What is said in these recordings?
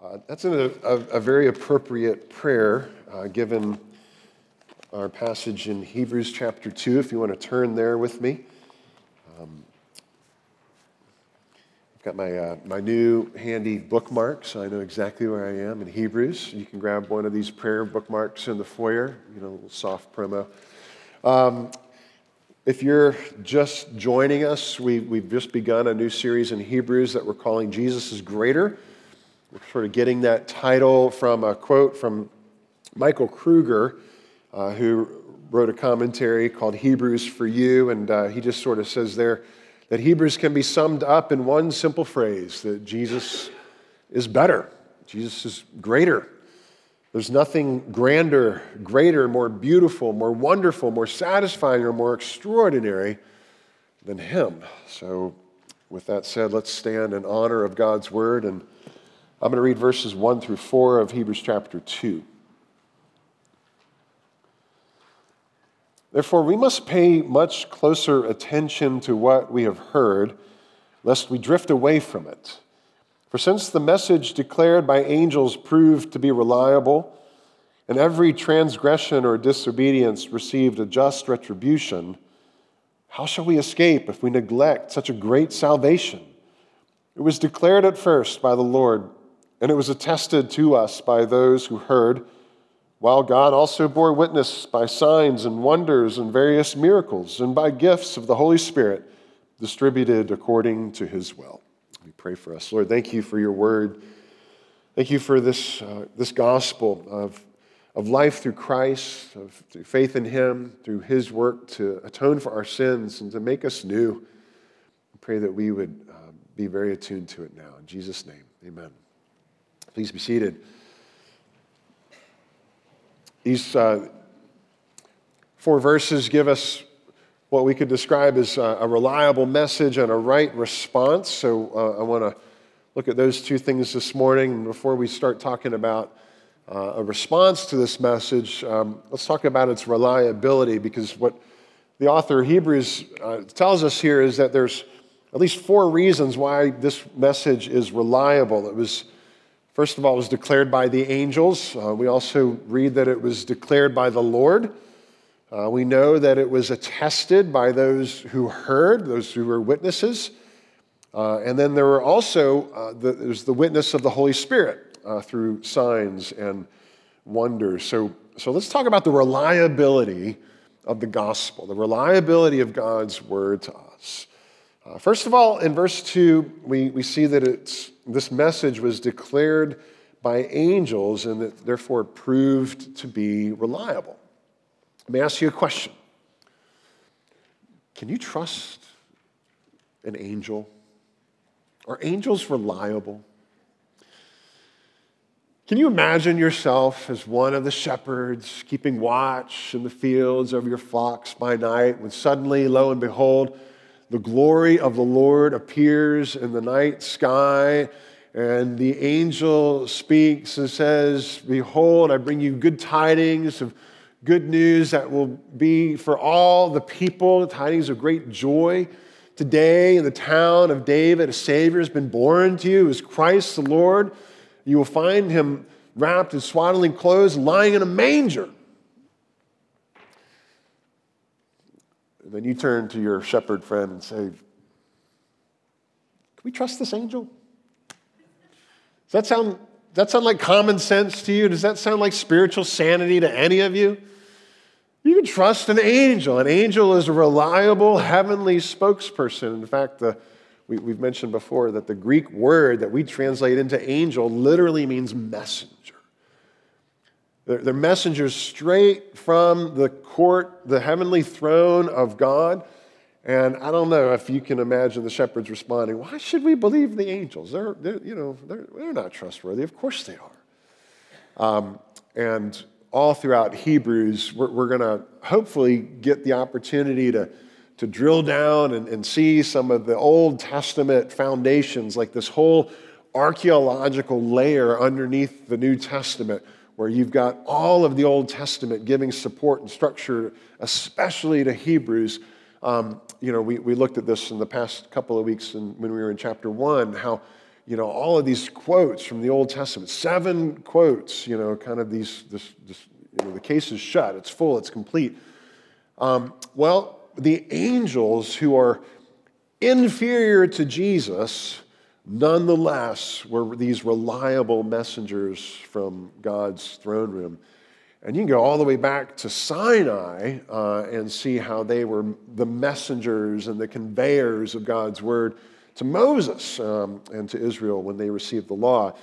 Uh, that's a, a, very appropriate prayer uh, given our passage in Hebrews chapter 2, if you want to turn there with me. Um, I've got my, uh, my new handy bookmark, so I know exactly where I am in Hebrews. You can grab one of these prayer bookmarks in the foyer, you know, soft promo. Um, if you're just joining us, we, we've just begun a new series in Hebrews that we're calling Jesus is Greater. We're sort of getting that title from a quote from Michael Kruger, uh, who wrote a commentary called Hebrews for You. And uh, he just sort of says there that Hebrews can be summed up in one simple phrase that Jesus is better, Jesus is greater. There's nothing grander, greater, more beautiful, more wonderful, more satisfying, or more extraordinary than Him. So, with that said, let's stand in honor of God's word and I'm going to read verses 1 through 4 of Hebrews chapter 2. Therefore, we must pay much closer attention to what we have heard, lest we drift away from it. For since the message declared by angels proved to be reliable, and every transgression or disobedience received a just retribution, how shall we escape if we neglect such a great salvation? It was declared at first by the Lord and it was attested to us by those who heard, while God also bore witness by signs and wonders and various miracles, and by gifts of the Holy Spirit distributed according to his will. We pray for us. Lord, thank you for your word. Thank you for this, uh, this gospel of, of life through Christ, of through faith in him, through his work to atone for our sins and to make us new. We pray that we would uh, be very attuned to it now. In Jesus' name, amen. Please be seated. These uh, four verses give us what we could describe as a, reliable message and a right response. So uh, I want to look at those two things this morning. Before we start talking about uh, a response to this message, um, let's talk about its reliability because what the author of Hebrews uh, tells us here is that there's at least four reasons why this message is reliable. It was First of all, it was declared by the angels. Uh, we also read that it was declared by the Lord. Uh, we know that it was attested by those who heard, those who were witnesses. Uh, and then there were also, uh, the, there's the witness of the Holy Spirit uh, through signs and wonders. So, so let's talk about the reliability of the gospel, the reliability of God's word to us. Uh, first of all, in verse 2, we, we see that it's this message was declared by angels and that therefore proved to be reliable. Let me ask you a question Can you trust an angel? Are angels reliable? Can you imagine yourself as one of the shepherds keeping watch in the fields over your flocks by night when suddenly, lo and behold, the glory of the Lord appears in the night sky, and the angel speaks and says, Behold, I bring you good tidings of good news that will be for all the people, tidings of great joy. Today, in the town of David, a Savior has been born to you, is Christ the Lord. You will find him wrapped in swaddling clothes, lying in a manger. Then you turn to your shepherd friend and say, Can we trust this angel? Does that sound, does that sound like common sense to you? Does that sound like spiritual sanity to any of you? You can trust an angel. An angel is a reliable heavenly spokesperson. In fact, the, we, have mentioned before that the Greek word that we translate into angel literally means messenger. They're, they're messengers straight from the court, the heavenly throne of God. And I don't know if you can imagine the shepherds responding, why should we believe the angels? They're, they're you know, they're, they're, not trustworthy. Of course they are. Um, and all throughout Hebrews, we're, we're going to hopefully get the opportunity to, to drill down and, and see some of the Old Testament foundations, like this whole archaeological layer underneath the New Testament where you've got all of the Old Testament giving support and structure, especially to Hebrews. Um, you know, we, we looked at this in the past couple of weeks when we were in chapter one, how you know, all of these quotes from the Old Testament, seven quotes, you know, kind of these, this, this you know, the case is shut, it's full, it's complete. Um, well, the angels who are inferior to Jesus, nonetheless, were these reliable messengers from God's throne room. And you can go all the way back to Sinai uh, and see how they were the messengers and the conveyors of God's word to Moses um, and to Israel when they received the law.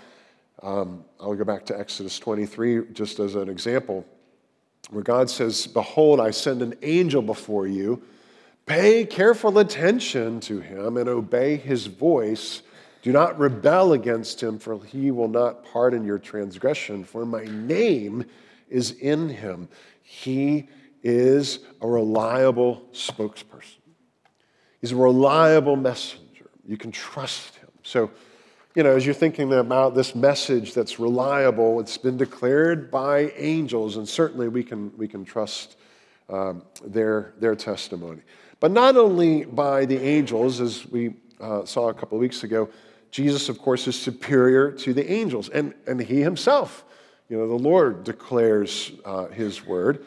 Um, I'll go back to Exodus 23 just as an example, where God says, Behold, I send an angel before you. Pay careful attention to him and obey his voice. Do not rebel against him, for he will not pardon your transgression, for my name is in him. He is a reliable spokesperson, he's a reliable messenger. You can trust him. So, you know, as you're thinking about this message that's reliable, it's been declared by angels, and certainly we can, we can trust um, their, their testimony. But not only by the angels, as we uh, saw a couple of weeks ago, Jesus, of course, is superior to the angels, and, and he himself, you know, the Lord declares uh, his word.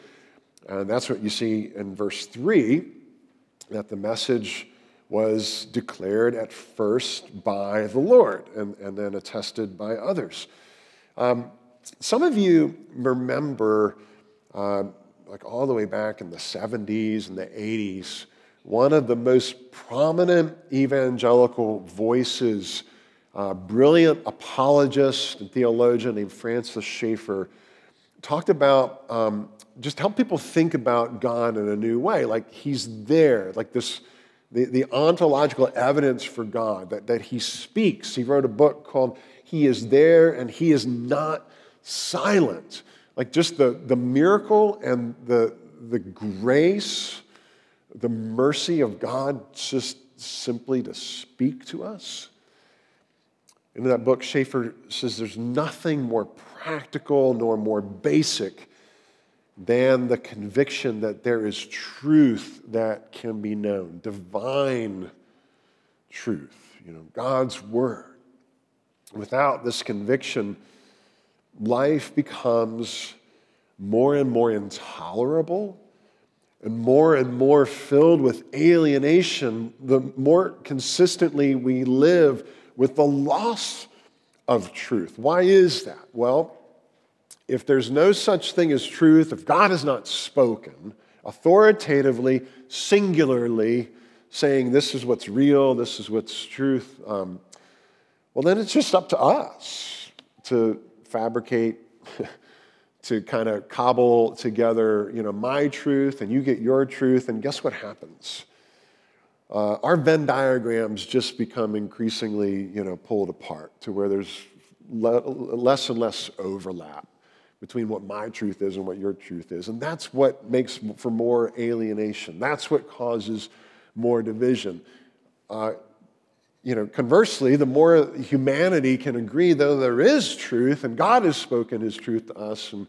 And that's what you see in verse 3 that the message was declared at first by the Lord and, and then attested by others. Um, some of you remember, uh, like all the way back in the 70s and the 80s, one of the most prominent evangelical voices, uh, brilliant apologist and theologian named Francis Schaeffer, talked about um, just help people think about God in a new way. Like he's there, like this the, the ontological evidence for God, that, that He speaks. He wrote a book called He is There and He is Not Silent. Like just the, the miracle and the, the grace, the mercy of God just simply to speak to us. In that book, Schaeffer says there's nothing more practical nor more basic than the conviction that there is truth that can be known, divine truth, you know, God's word. Without this conviction, life becomes more and more intolerable and more and more filled with alienation, the more consistently we live with the loss of truth. Why is that? Well, if there's no such thing as truth, if God has not spoken authoritatively, singularly, saying this is what's real, this is what's truth, um, well, then it's just up to us to fabricate, to kind of cobble together, you know, my truth and you get your truth, and guess what happens? Uh, our Venn diagrams just become increasingly, you know, pulled apart to where there's le- less and less overlap between what my truth is and what your truth is. And that's what makes for more alienation. That's what causes more division. Uh, you know, conversely, the more humanity can agree, though there is truth, and God has spoken his truth to us, and,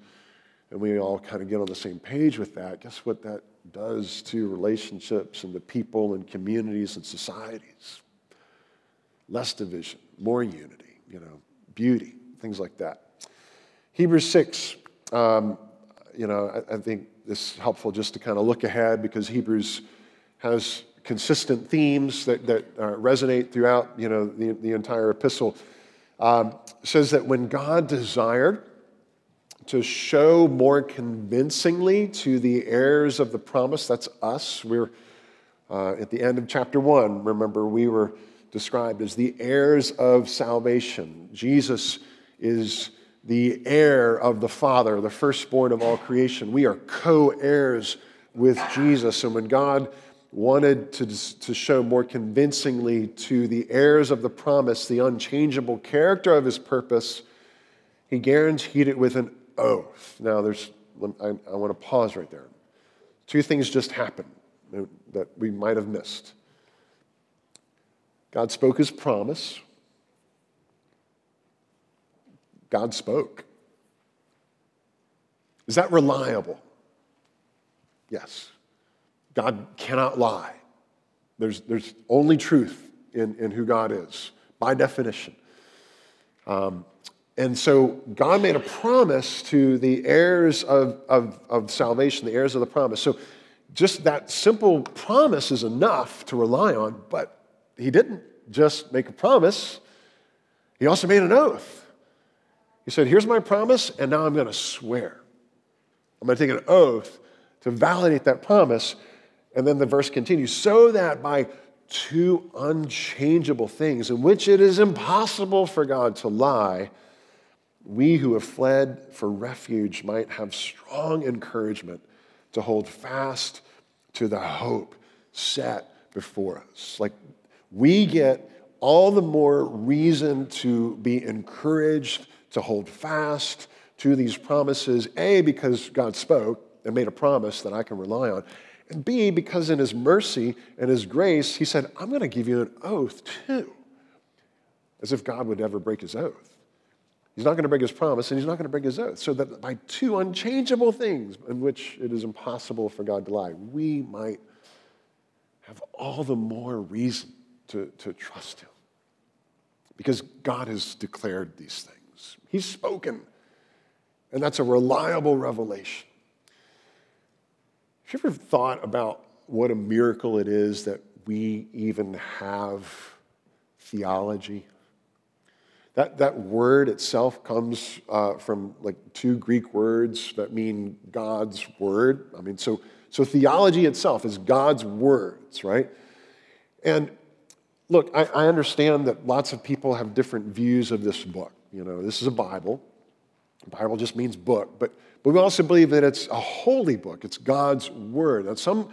and we all kind of get on the same page with that, guess what that does to relationships and the people and communities and societies? Less division, more unity, you know, beauty, things like that. Hebrews 6, um, you know, I, I think this is helpful just to kind of look ahead because Hebrews has consistent themes that, that uh, resonate throughout, you know, the, the entire epistle. Um, says that when God desired to show more convincingly to the heirs of the promise, that's us, we're uh, at the end of chapter one, remember, we were described as the heirs of salvation. Jesus is the heir of the Father, the firstborn of all creation. We are co heirs with Jesus. And when God wanted to, to show more convincingly to the heirs of the promise the unchangeable character of his purpose, he guaranteed it with an oath. Now, there's, I, I want to pause right there. Two things just happened that we might have missed. God spoke his promise God spoke. Is that reliable? Yes. God cannot lie. There's, there's only truth in, in who God is, by definition. Um, and so God made a promise to the heirs of, of, of salvation, the heirs of the promise. So just that simple promise is enough to rely on, but he didn't just make a promise, he also made an oath. He said, Here's my promise, and now I'm going to swear. I'm going to take an oath to validate that promise. And then the verse continues so that by two unchangeable things in which it is impossible for God to lie, we who have fled for refuge might have strong encouragement to hold fast to the hope set before us. Like we get all the more reason to be encouraged, to hold fast to these promises. A, because God spoke and made a promise that I can rely on. And B, because in His mercy and His grace, He said, I'm going to give you an oath too. As if God would ever break His oath. He's not going to break His promise and He's not going to break His oath. So that by two unchangeable things in which it is impossible for God to lie, we might have all the more reason to, to trust Him. Because God has declared these things, He's spoken. And that's a reliable revelation. Have you ever thought about what a miracle it is that we even have theology? That, that word itself comes uh, from like two Greek words that mean God's word. I mean, so, so theology itself is God's words, right? And look, I, I understand that lots of people have different views of this book. You know, this is a Bible. Bible just means book, but, but we also believe that it's a holy book. It's God's word. And some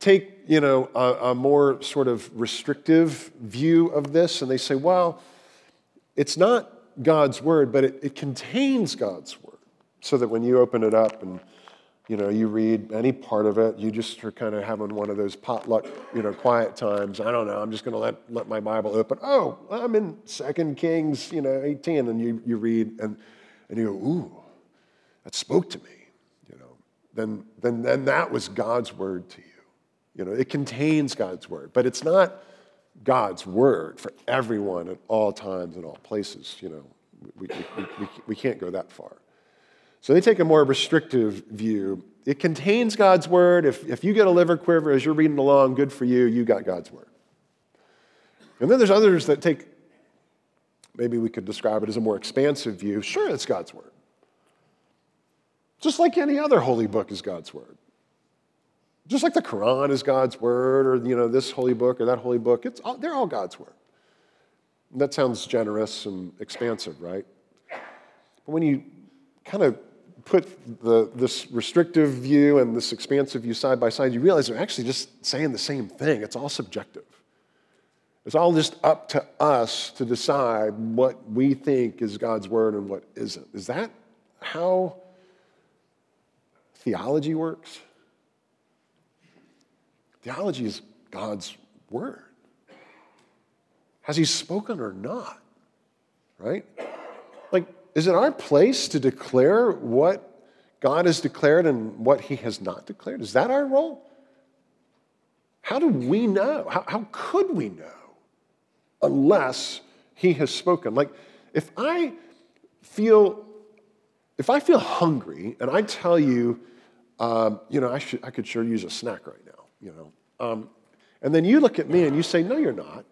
take, you know, a, a more sort of restrictive view of this, and they say, well, it's not God's word, but it, it contains God's word. So that when you open it up and you know, you read any part of it, you just are kind of having one of those potluck, you know, quiet times. I don't know, I'm just going to let, let my Bible open. Oh, I'm in Second Kings, you know, 18, and you, you read, and, and you go, ooh, that spoke to me, you know. Then, then, then that was God's word to you. You know, it contains God's word, but it's not God's word for everyone at all times and all places, you know. We, we, we, we can't go that far. So they take a more restrictive view. It contains God's word. If, if you get a liver quiver as you're reading along, good for you, you got God's word. And then there's others that take, maybe we could describe it as a more expansive view. Sure, it's God's word. Just like any other holy book is God's word. Just like the Quran is God's word, or you know, this holy book or that holy book, it's all, they're all God's word. And that sounds generous and expansive, right? But when you kind of put the, this restrictive view and this expansive view side by side, you realize they're actually just saying the same thing. It's all subjective. It's all just up to us to decide what we think is God's word and what isn't. Is that how theology works? Theology is God's word. Has he spoken or not? Right? Like, is it our place to declare what God has declared and what he has not declared? Is that our role? How do we know? How, how could we know unless he has spoken? Like, if I feel if I feel hungry and I tell you, um, you know, I, should, I could sure use a snack right now, you know, um, and then you look at me and you say, no, you're not.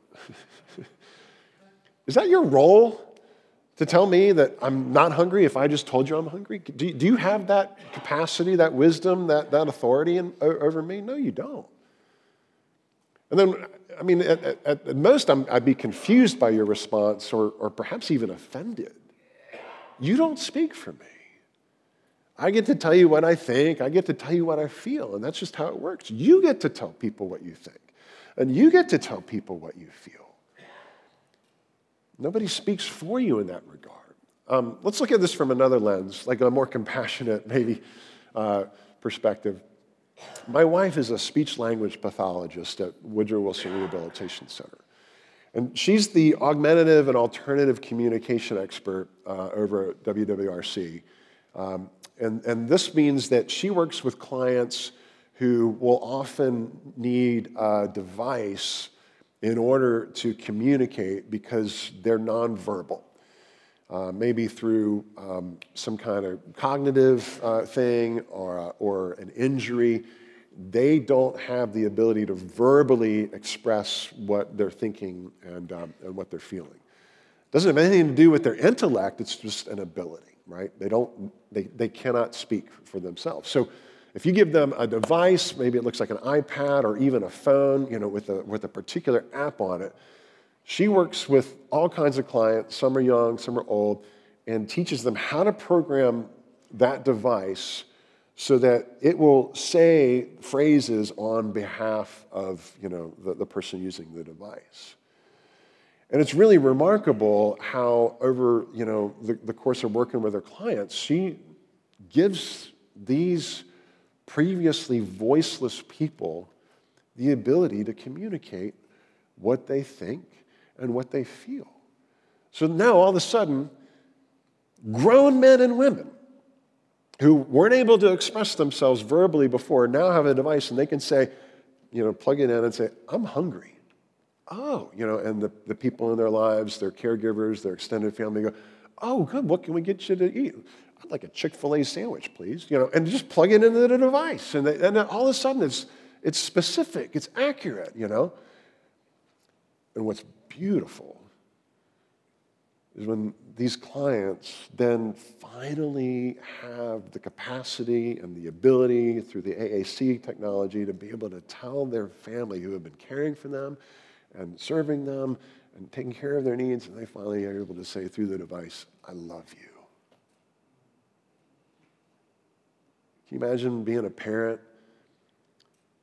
Is that your role? to tell me that I'm not hungry if I just told you I'm hungry? Do, do you have that capacity, that wisdom, that, that authority in, over me? No, you don't. And then, I mean, at, at, most, i would be confused by your response or, or perhaps even offended. You don't speak for me. I get to tell you what I think, I get to tell you what I feel, and that's just how it works. You get to tell people what you think, and you get to tell people what you feel. Nobody speaks for you in that regard. Um, let's look at this from another lens, like a more compassionate, maybe, uh, perspective. My wife is a speech language pathologist at Woodrow Wilson Rehabilitation Center. And she's the augmentative and alternative communication expert uh, over at WWRC. Um, and, and this means that she works with clients who will often need a device in order to communicate because they're nonverbal. Uh, maybe through um, some kind of cognitive uh, thing or, uh, or an injury, they don't have the ability to verbally express what they're thinking and, um, and what they're feeling. It doesn't have anything to do with their intellect, it's just an ability, right? They, don't, they, they cannot speak for themselves. So if you give them a device, maybe it looks like an iPad or even a phone, you know, with a, with a particular app on it, she works with all kinds of clients, some are young, some are old, and teaches them how to program that device so that it will say phrases on behalf of you know, the, the person using the device. And it's really remarkable how, over you know, the, the course of working with her clients, she gives these previously voiceless people the ability to communicate what they think and what they feel. So now, all of a sudden, grown men and women who weren't able to express themselves verbally before now have a device and they can say, you know, plug it in and say, I'm hungry. Oh, you know, and the, the people in their lives, their caregivers, their extended family go, oh, good, what can we get you to eat? I'd like a Chick fil A sandwich, please. You know, and just plug it into the device. And, they, and all of a sudden it's, it's specific, it's accurate, you know. And what's beautiful is when these clients then finally have the capacity and the ability through the AAC technology to be able to tell their family who have been caring for them and serving them and taking care of their needs, and they finally are able to say through the device, I love you. Can you imagine being a parent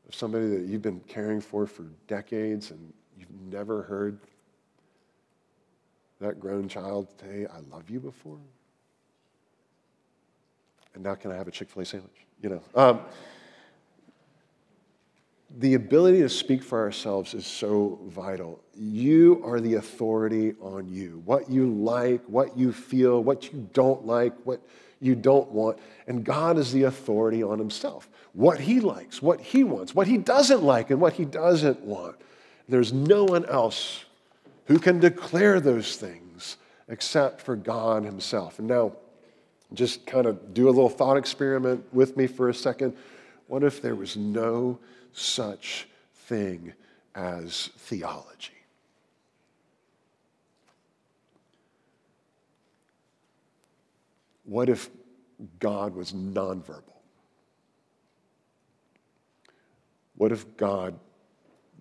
of somebody that you've been caring for for decades and you've never heard that grown child say, I love you before? And now can I have a Chick fil A sandwich? You know. Um, the ability to speak for ourselves is so vital. You are the authority on you. What you like, what you feel, what you don't like, what you don't want. And God is the authority on himself. What he likes, what he wants, what he doesn't like, and what he doesn't want. There's no one else who can declare those things except for God Himself. And now, just kind of do a little thought experiment with me for a second. What if there was no such thing as theology? What if God was nonverbal? What if God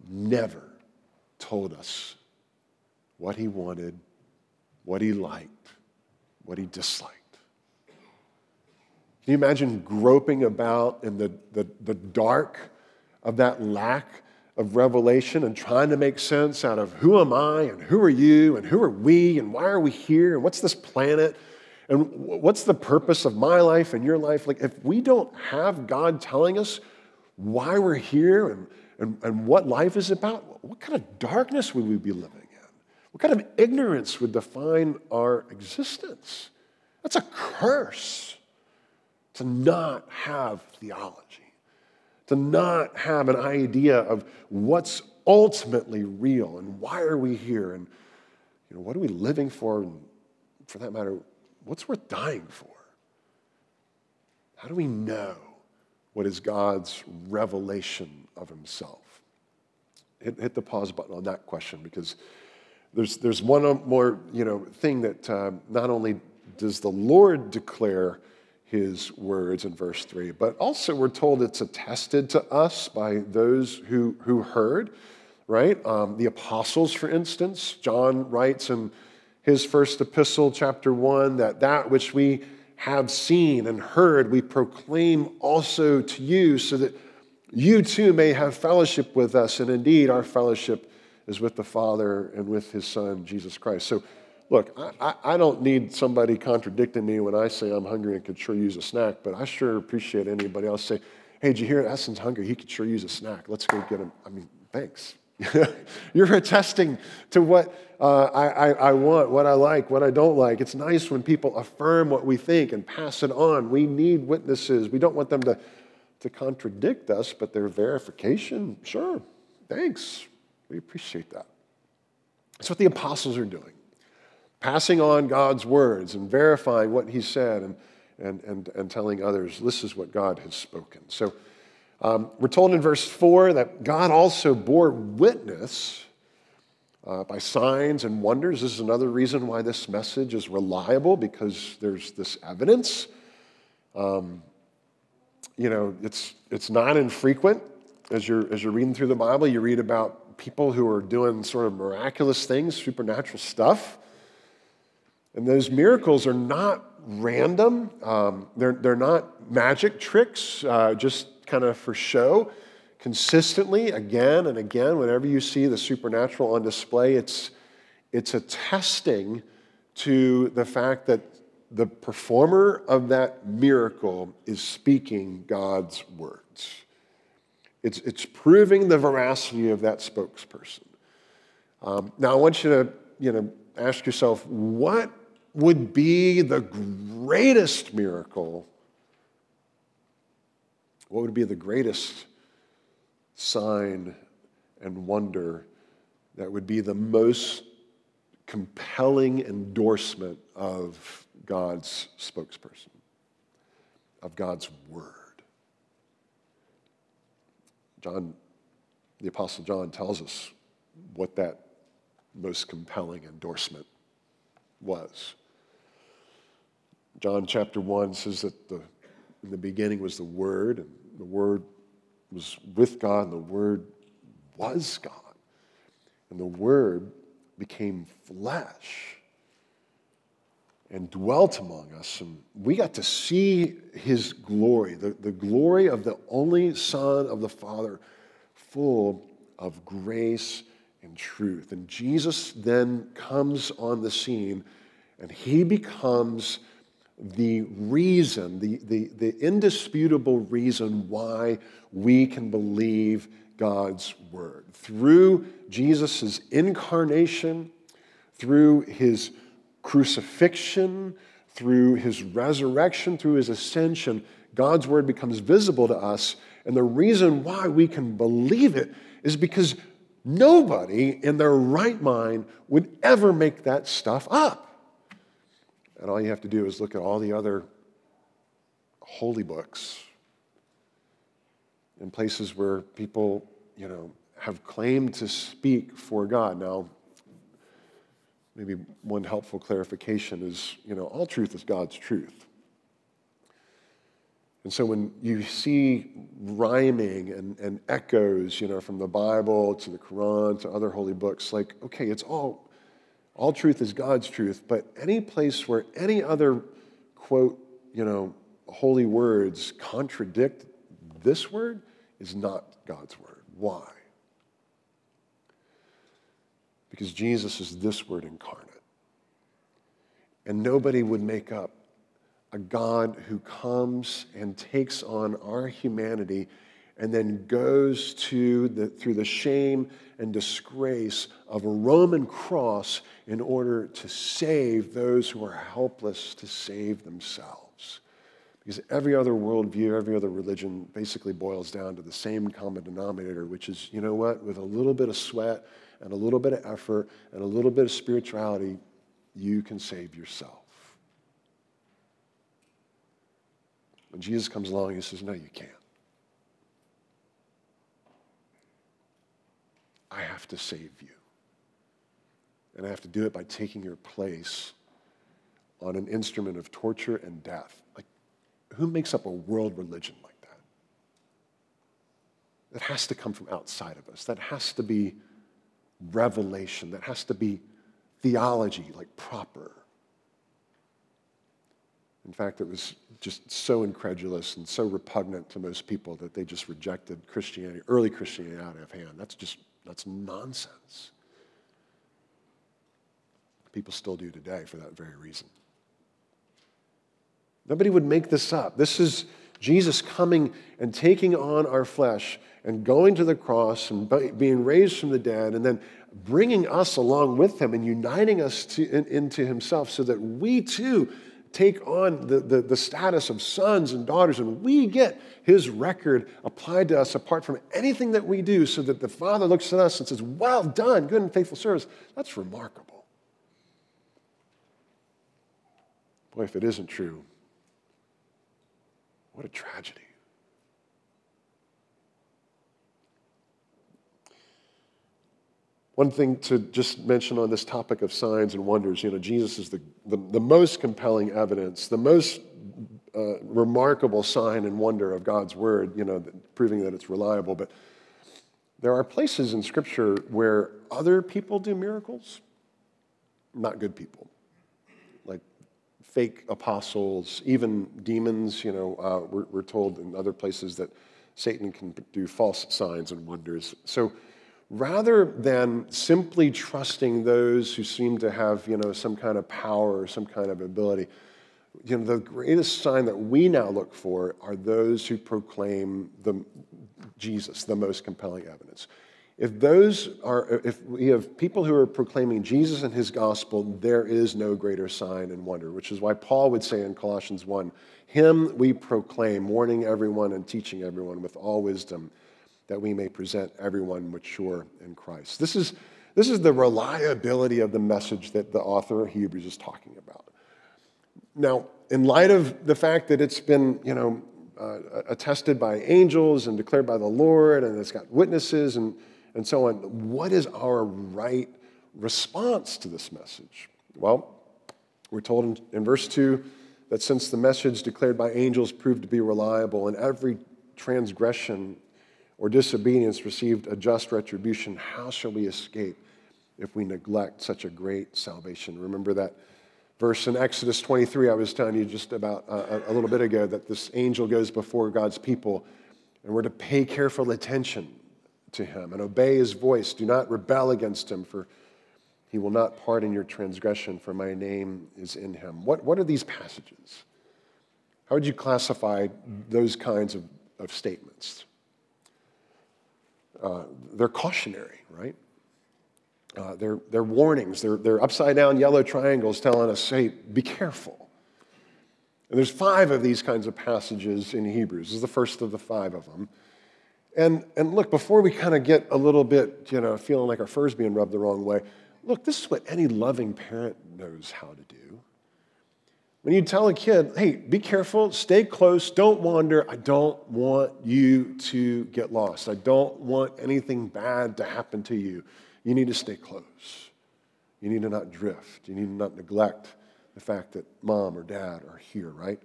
never told us what he wanted, what he liked, what he disliked. Can you imagine groping about in the, the, the dark of that lack of revelation and trying to make sense out of who am I and who are you and who are we and why are we here and what's this planet and what's the purpose of my life and your life? Like, if we don't have God telling us why we're here and, and, and what life is about, what kind of darkness would we be living? Kind of ignorance would define our existence? That's a curse to not have theology, to not have an idea of what's ultimately real and why are we here and you know, what are we living for and for that matter, what's worth dying for? How do we know what is God's revelation of himself? Hit, hit the pause button on that question because there's, there's one more you know, thing that uh, not only does the Lord declare his words in verse 3, but also we're told it's attested to us by those who, who heard, right? Um, the apostles, for instance, John writes in his first epistle, chapter 1, that that which we have seen and heard, we proclaim also to you, so that you too may have fellowship with us. And indeed, our fellowship is with the Father and with his Son, Jesus Christ. So, look, I, I, don't need somebody contradicting me when I say I'm hungry and could sure use a snack, but I sure appreciate anybody else say, hey, did you hear Essen's hungry? He could sure use a snack. Let's go get him. I mean, thanks. You're attesting to what uh, I, I, I, want, what I like, what I don't like. It's nice when people affirm what we think and pass it on. We need witnesses. We don't want them to, to contradict us, but their verification, sure, thanks. We appreciate that. That's what the apostles are doing. passing on God's words and verifying what he said and, and, and, and telling others this is what God has spoken. So um, we're told in verse 4 that God also bore witness uh, by signs and wonders. This is another reason why this message is reliable because there's this evidence. Um, you know, it's, it's not infrequent as you're, as you're reading through the Bible. You read about people who are doing sort of miraculous things, supernatural stuff. And those miracles are not random, um, they're, they're not magic tricks uh, just kind of for show. Consistently, again and again, whenever you see the supernatural on display, it's, it's attesting to the fact that the performer of that miracle is speaking God's words. It's, it's proving the veracity of that spokesperson. Um, now, I want you to you know, ask yourself what would be the greatest miracle? What would be the greatest sign and wonder that would be the most compelling endorsement of God's spokesperson, of God's word? John, the Apostle John tells us what that most compelling endorsement was. John chapter 1 says that the, in the beginning was the Word, and the Word was with God, and the Word was God. And the Word became flesh and dwelt among us. And we got to see his glory, the, the glory of the only Son of the Father, full of grace and truth. And Jesus then comes on the scene and he becomes the reason, the, the, the indisputable reason why we can believe God's word. Through Jesus' incarnation, through his crucifixion, through his resurrection, through his ascension, God's word becomes visible to us. And the reason why we can believe it is because nobody in their right mind would ever make that stuff up. And all you have to do is look at all the other holy books in places where people, you know, have claimed to speak for God. Now, maybe one helpful clarification is, you know, all truth is God's truth. And so when you see rhyming and, and echoes, you know, from the Bible to the Quran to other holy books, like, okay, it's all all truth is God's truth, but any place where any other, quote, you know, holy words contradict this word is not God's word. Why? Because Jesus is this word incarnate. And nobody would make up a God who comes and takes on our humanity and then goes to the, through the shame and disgrace of a Roman cross in order to save those who are helpless to save themselves. Because every other worldview, every other religion basically boils down to the same common denominator, which is, you know what, with a little bit of sweat and a little bit of effort and a little bit of spirituality, you can save yourself. When Jesus comes along, he says, No, you can't. I have to save you. And I have to do it by taking your place on an instrument of torture and death. Like, who makes up a world religion like that? That has to come from outside of us. That has to be revelation. That has to be theology, like proper. In fact, it was just so incredulous and so repugnant to most people that they just rejected Christianity, early Christianity out of hand. That's just, that's nonsense. People still do today for that very reason. Nobody would make this up. This is Jesus coming and taking on our flesh and going to the cross and being raised from the dead and then bringing us along with him and uniting us to, in, into himself so that we too take on the, the, the, status of sons and daughters, and we get his record applied to us apart from anything that we do, so that the Father looks at us and says, Well done, good and faithful service. That's remarkable. Boy, if it isn't true, what a tragedy. One thing to just mention on this topic of signs and wonders, you know, Jesus is the, the, the most compelling evidence, the most uh, remarkable sign and wonder of God's word, you know, proving that it's reliable. But there are places in Scripture where other people do miracles, not good people, fake apostles, even demons. You know, uh, we're, we're told in other places that Satan can do false signs and wonders. So rather than simply trusting those who seem to have, you know, some kind of power or some kind of ability, you know, the greatest sign that we now look for are those who proclaim the Jesus, the most compelling evidence. If those are, if we have people who are proclaiming Jesus and his gospel, there is no greater sign and wonder, which is why Paul would say in Colossians 1 Him we proclaim, warning everyone and teaching everyone with all wisdom that we may present everyone mature in Christ. This is, this is the reliability of the message that the author of Hebrews is talking about. Now, in light of the fact that it's been, you know, uh, attested by angels and declared by the Lord, and it's got witnesses and, and so on, what is our right response to this message? Well, we're told in, in verse 2 that since the message declared by angels proved to be reliable, and every transgression or disobedience received a just retribution, how shall we escape if we neglect such a great salvation? Remember that verse in Exodus 23 I was telling you just about uh, a little bit ago that this angel goes before God's people and we're to pay careful attention to him and obey his voice. Do not rebel against him, for he will not pardon your transgression, for my name is in him. What, what are these passages? How would you classify those kinds of, of statements? Uh, they're cautionary, right? Uh, they're, they're warnings. They're, they're upside down yellow triangles telling us, hey, be careful. And there's five of these kinds of passages in Hebrews. This is the first of the five of them. And, and look, before we kind of get a little bit, you know, feeling like our fur's being rubbed the wrong way, look, this is what any loving parent knows how to do. When you tell a kid, hey, be careful, stay close, don't wander, I don't want you to get lost. I don't want anything bad to happen to you. You need to stay close. You need to not drift. You need to not neglect the fact that mom or dad are here, right?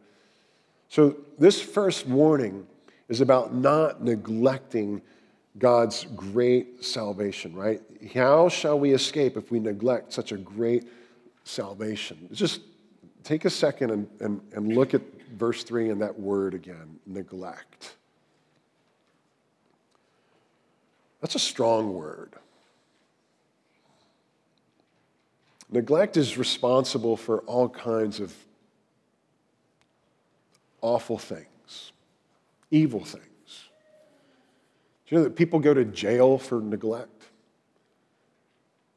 So, this first warning is about not neglecting God's great salvation, right? How shall we escape if we neglect such a great salvation? Just take a second and, and, and look at verse 3 and that word again neglect. That's a strong word. Neglect is responsible for all kinds of awful things, evil things. Do you know that people go to jail for neglect?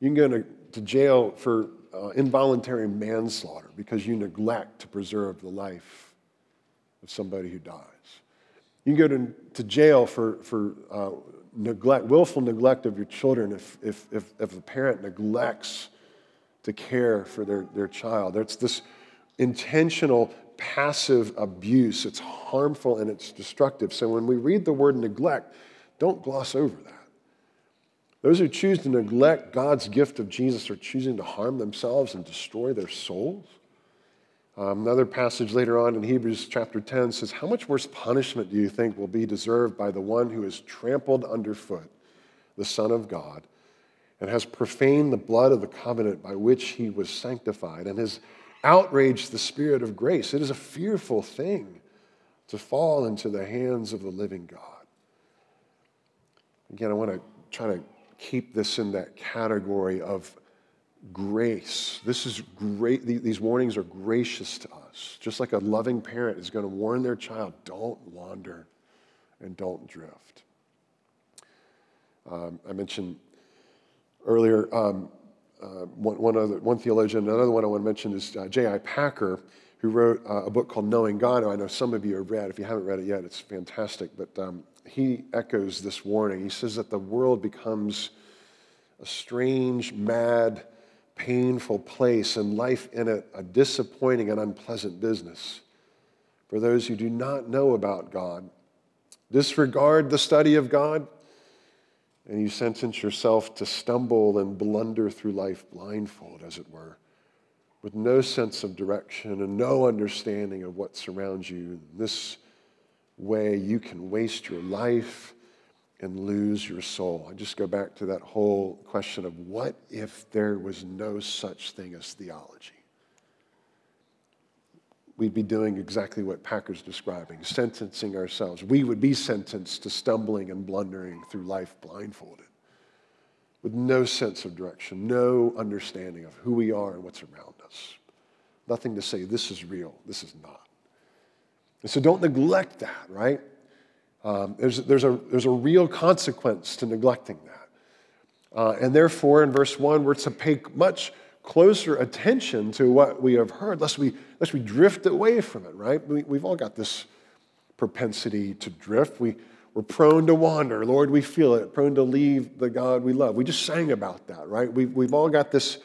You can go to, to jail for uh, involuntary manslaughter because you neglect to preserve the life of somebody who dies. You can go to, to jail for, for uh, neglect, willful neglect of your children if, if, if, if a parent neglects to care for their, their child. It's this intentional passive abuse. It's harmful and it's destructive. So when we read the word neglect, don't gloss over that. Those who choose to neglect God's gift of Jesus are choosing to harm themselves and destroy their souls. Um, another passage later on in Hebrews chapter 10 says, How much worse punishment do you think will be deserved by the one who has trampled underfoot the Son of God and has profaned the blood of the covenant by which he was sanctified and has outraged the Spirit of grace? It is a fearful thing to fall into the hands of the living God. Again, I want to try to keep this in that category of grace. This is great. These warnings are gracious to us. Just like a loving parent is going to warn their child, don't wander and don't drift. Um, I mentioned earlier um, one, one, other, one theologian, another one I want to mention is uh, J.I. Packer, who wrote uh, a book called Knowing God. I know some of you have read. If you haven't read it yet, it's fantastic. But um, he echoes this warning. He says that the world becomes a strange, mad, painful place and life in it a disappointing and unpleasant business. For those who do not know about God, disregard the study of God, and you sentence yourself to stumble and blunder through life blindfold, as it were, with no sense of direction and no understanding of what surrounds you. This way, you can waste your life and lose your soul. I just go back to that whole question of what if there was no such thing as theology? We'd be doing exactly what Packer's describing, sentencing ourselves. We would be sentenced to stumbling and blundering through life blindfolded, with no sense of direction, no understanding of who we are and what's around us. Nothing to say, this is real, this is not. And so don't neglect that, right? Um, there's, there's, a, there's a real consequence to neglecting that. Uh, and therefore, in verse 1, we're to pay much closer attention to what we have heard, lest we, lest we drift away from it, right? We, we've all got this propensity to drift. We, we're prone to wander. Lord, we feel it, prone to leave the God we love. We just sang about that, right? We, we've all got this.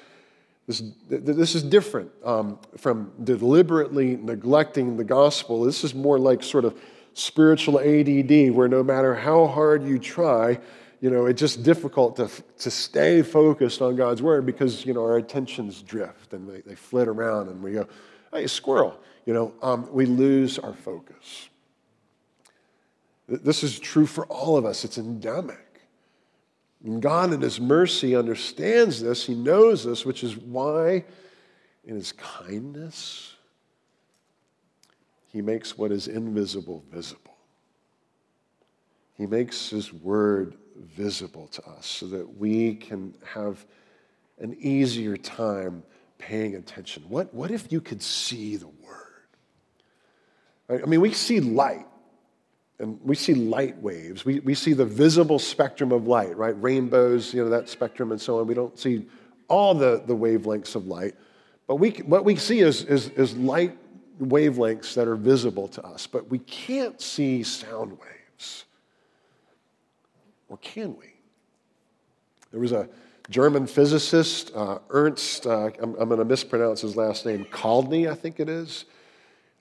This, this is different um, from deliberately neglecting the gospel. This is more like sort of spiritual ADD, where no matter how hard you try, you know, it's just difficult to, to stay focused on God's word because, you know, our attentions drift and they, they flit around and we go, hey, squirrel, you know, um, we lose our focus. This is true for all of us, it's endemic. And God, in His mercy, understands this. He knows this, which is why, in His kindness, he makes what is invisible visible. He makes His word visible to us so that we can have an easier time paying attention. What, what if you could see the word? I mean, we see light and we see light waves. We, we see the visible spectrum of light, right? Rainbows, you know, that spectrum and so on. We don't see all the, the wavelengths of light. But we, what we see is, is, is light wavelengths that are visible to us, but we can't see sound waves. Or can we? There was a German physicist, uh, Ernst, uh, I'm, I'm going to mispronounce his last name, Chladni, I think it is.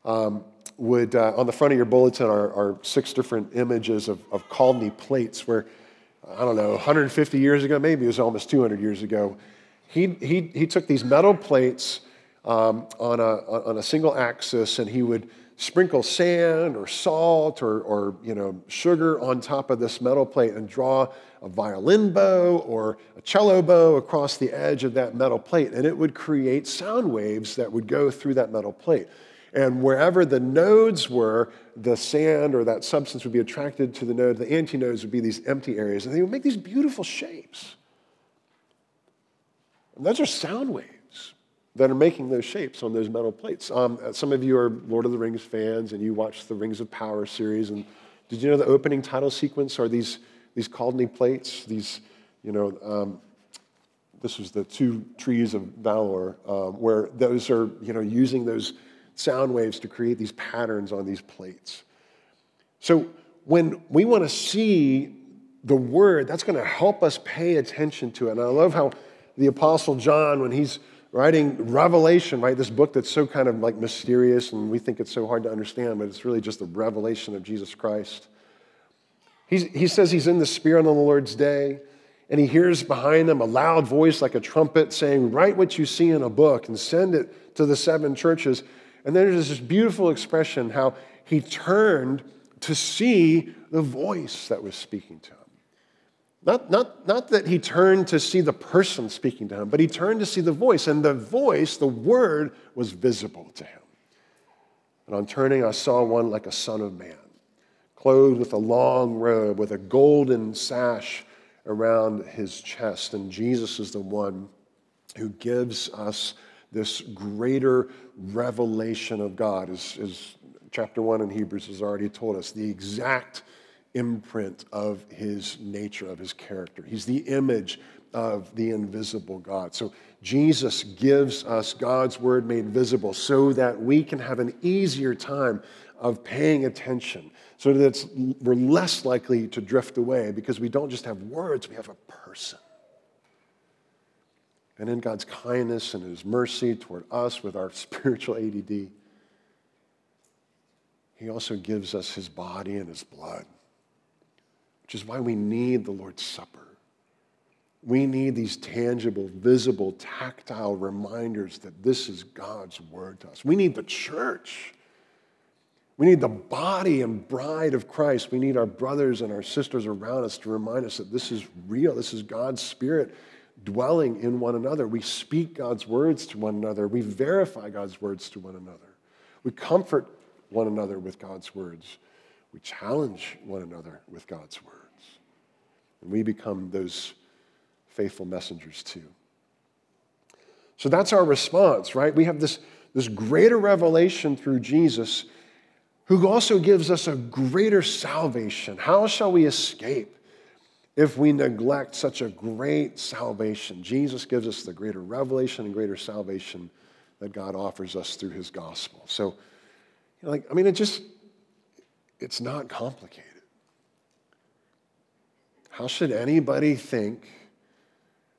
Um, would, uh, on the front of your bulletin are, are six different images of, of Chladni plates where, I don't know, 150 years ago, maybe it was almost 200 years ago, he, he, he took these metal plates um, on, a, on a single axis, and he would sprinkle sand or salt or, or you know, sugar on top of this metal plate and draw a violin bow or a cello bow across the edge of that metal plate. And it would create sound waves that would go through that metal plate. And wherever the nodes were, the sand or that substance would be attracted to the node. The antinodes would be these empty areas. And they would make these beautiful shapes. And those are sound waves that are making those shapes on those metal plates. Um, some of you are Lord of the Rings fans and you watch the Rings of Power series. And did you know the opening title sequence are these, these Chladni plates? These, you know, um, this was the two trees of Valinor, um, where those are, you know, using those sound waves to create these patterns on these plates. So when we want to see the word, that's going to help us pay attention to it. And I love how the Apostle John, when he's writing Revelation, right? This book that's so kind of like mysterious and we think it's so hard to understand, but it's really just the revelation of Jesus Christ. He's, he says he's in the Spirit on the Lord's day, and he hears behind him a loud voice like a trumpet saying, Write what you see in a book and send it to the seven churches. And then there's this beautiful expression how he turned to see the voice that was speaking to him. Not, not, not that he turned to see the person speaking to him, but he turned to see the voice, and the voice, the word, was visible to him. And on turning, I saw one like a son of man, clothed with a long robe, with a golden sash around his chest. And Jesus is the one who gives us this greater revelation of God, as, as chapter 1 in Hebrews has already told us, the exact imprint of his nature, of his character. He's the image of the invisible God. So Jesus gives us God's word made visible so that we can have an easier time of paying attention, so that we're less likely to drift away because we don't just have words, we have a person. and in God's kindness and His mercy toward us with our spiritual ADD, He also gives us His body and His blood, which is why we need the Lord's Supper. We need these tangible, visible, tactile reminders that this is God's word to us. We need the church. We need the body and bride of Christ. We need our brothers and our sisters around us to remind us that this is real. This is God's Spirit dwelling in one another. We speak God's words to one another. We verify God's words to one another. We comfort one another with God's words. We challenge one another with God's words. And we become those faithful messengers too. So that's our response, right? We have this, this greater revelation through Jesus who also gives us a greater salvation. How shall we escape if we neglect such a great salvation? Jesus gives us the greater revelation and greater salvation that God offers us through his gospel. So, you know, like, I mean, it just, it's not complicated. How should anybody think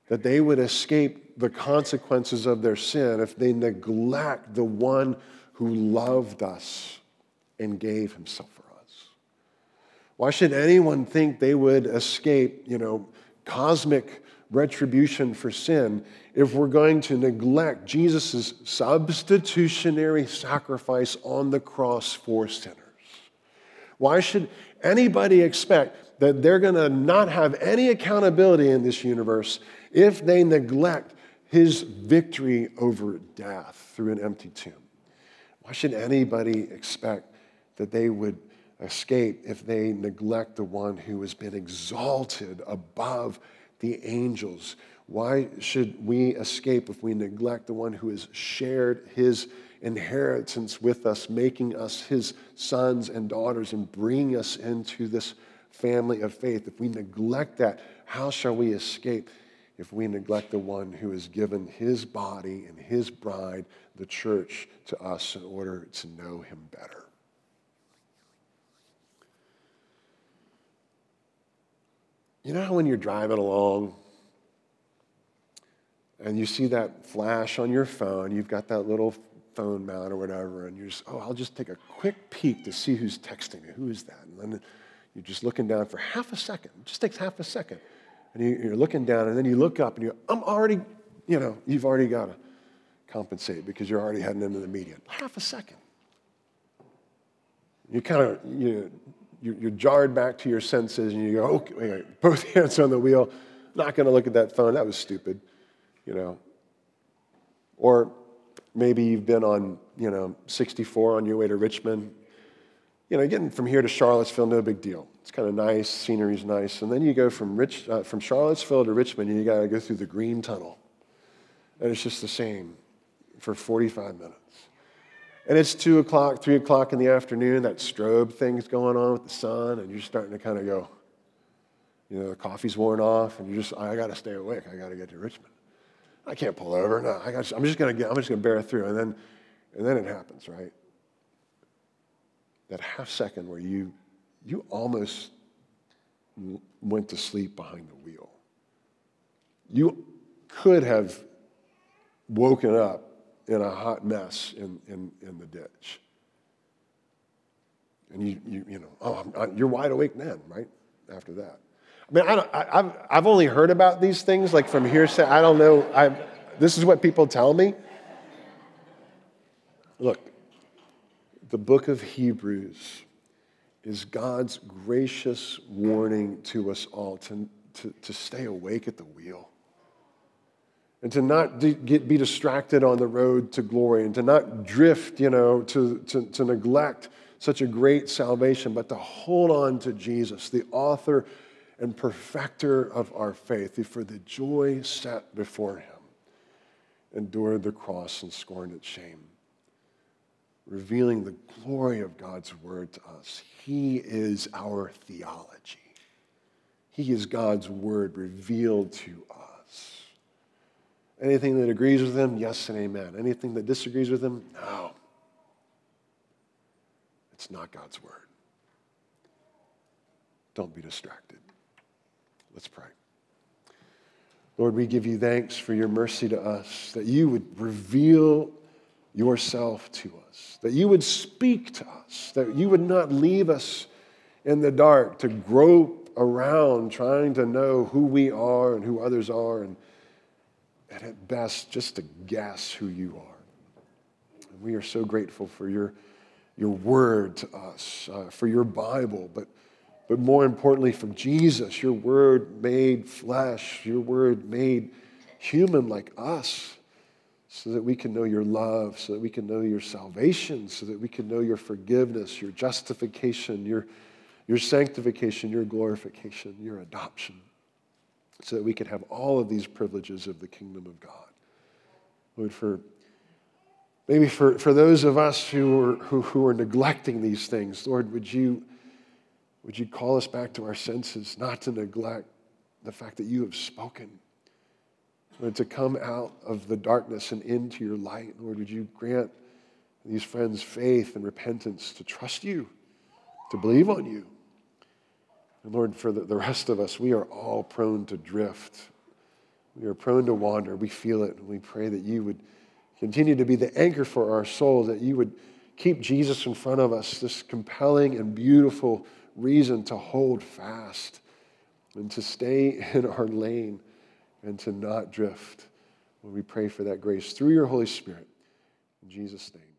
that they would escape the consequences of their sin if they neglect the one who loved us and gave himself for us. Why should anyone think they would escape, you know, cosmic retribution for sin if we're going to neglect Jesus' substitutionary sacrifice on the cross for sinners? Why should anybody expect that they're going to not have any accountability in this universe if they neglect his victory over death through an empty tomb? Why should anybody expect that they would escape if they neglect the one who has been exalted above the angels. Why should we escape if we neglect the one who has shared his inheritance with us, making us his sons and daughters and bringing us into this family of faith? If we neglect that, how shall we escape if we neglect the one who has given his body and his bride, the church, to us in order to know him better? You know how when you're driving along and you see that flash on your phone, you've got that little phone mount or whatever, and you're just, oh, I'll just take a quick peek to see who's texting me. Who is that? And then you're just looking down for half a second. It just takes half a second. And you're looking down, and then you look up and you're, I'm already, you know, you've already got to compensate because you're already heading into the median. Half a second. You kind of, you you're, you're jarred back to your senses and you go, okay, both hands on the wheel, not going to look at that phone. That was stupid, you know. Or maybe you've been on, you know, 64 on your way to Richmond. You know, getting from here to Charlottesville, no big deal. It's kind of nice, scenery's nice. And then you go from, Rich, uh, from Charlottesville to Richmond and you got to go through the Green Tunnel. And it's just the same for 45 minutes. And it's two o'clock, three o'clock in the afternoon, that strobe thing's going on with the sun, and you're starting to kind of go, you know, the coffee's worn off, and you're just, I got to stay awake. I got to get to Richmond. I can't pull over. No, I got, I'm just going to I'm just going to bear through. And then, and then it happens, right? That half second where you, you almost went to sleep behind the wheel. You could have woken up in a hot mess in, in, in the ditch. And you, you, you know, oh, I, you're wide awake then, right? After that. I mean, I have I've only heard about these things like from hearsay. I don't know. I, this is what people tell me. Look, the book of Hebrews is God's gracious warning to us all to, to, to stay awake at the wheel and to not get, be distracted on the road to glory and to not drift, you know, to, to, to neglect such a great salvation, but to hold on to Jesus, the author and perfecter of our faith, who for the joy set before him, endured the cross and scorned its shame, revealing the glory of God's word to us. He is our theology. He is God's word revealed to us. Anything that agrees with him, yes and amen. Anything that disagrees with him, no. It's not God's word. Don't be distracted. Let's pray. Lord, we give you thanks for your mercy to us, that you would reveal yourself to us, that you would speak to us, that you would not leave us in the dark to grope around trying to know who we are and who others are, and, and at best, just to guess who you are. And we are so grateful for your, your word to us, uh, for your Bible, but, but more importantly, for Jesus, your word made flesh, your word made human like us so that we can know your love, so that we can know your salvation, so that we can know your forgiveness, your justification, your, your sanctification, your glorification, your adoption, so that we can have all of these privileges of the kingdom of God. Lord, for maybe for, for those of us who are, who, who are neglecting these things, Lord, would you, would you call us back to our senses, not to neglect the fact that you have spoken? Lord, to come out of the darkness and into your light. Lord, would you grant these friends faith and repentance to trust you, to believe on you, and Lord, for the, rest of us, we are all prone to drift. We are prone to wander. We feel it. And we pray that you would continue to be the anchor for our souls, that you would keep Jesus in front of us, this compelling and beautiful reason to hold fast and to stay in our lane and to not drift. When we pray for that grace through your Holy Spirit. In Jesus' name.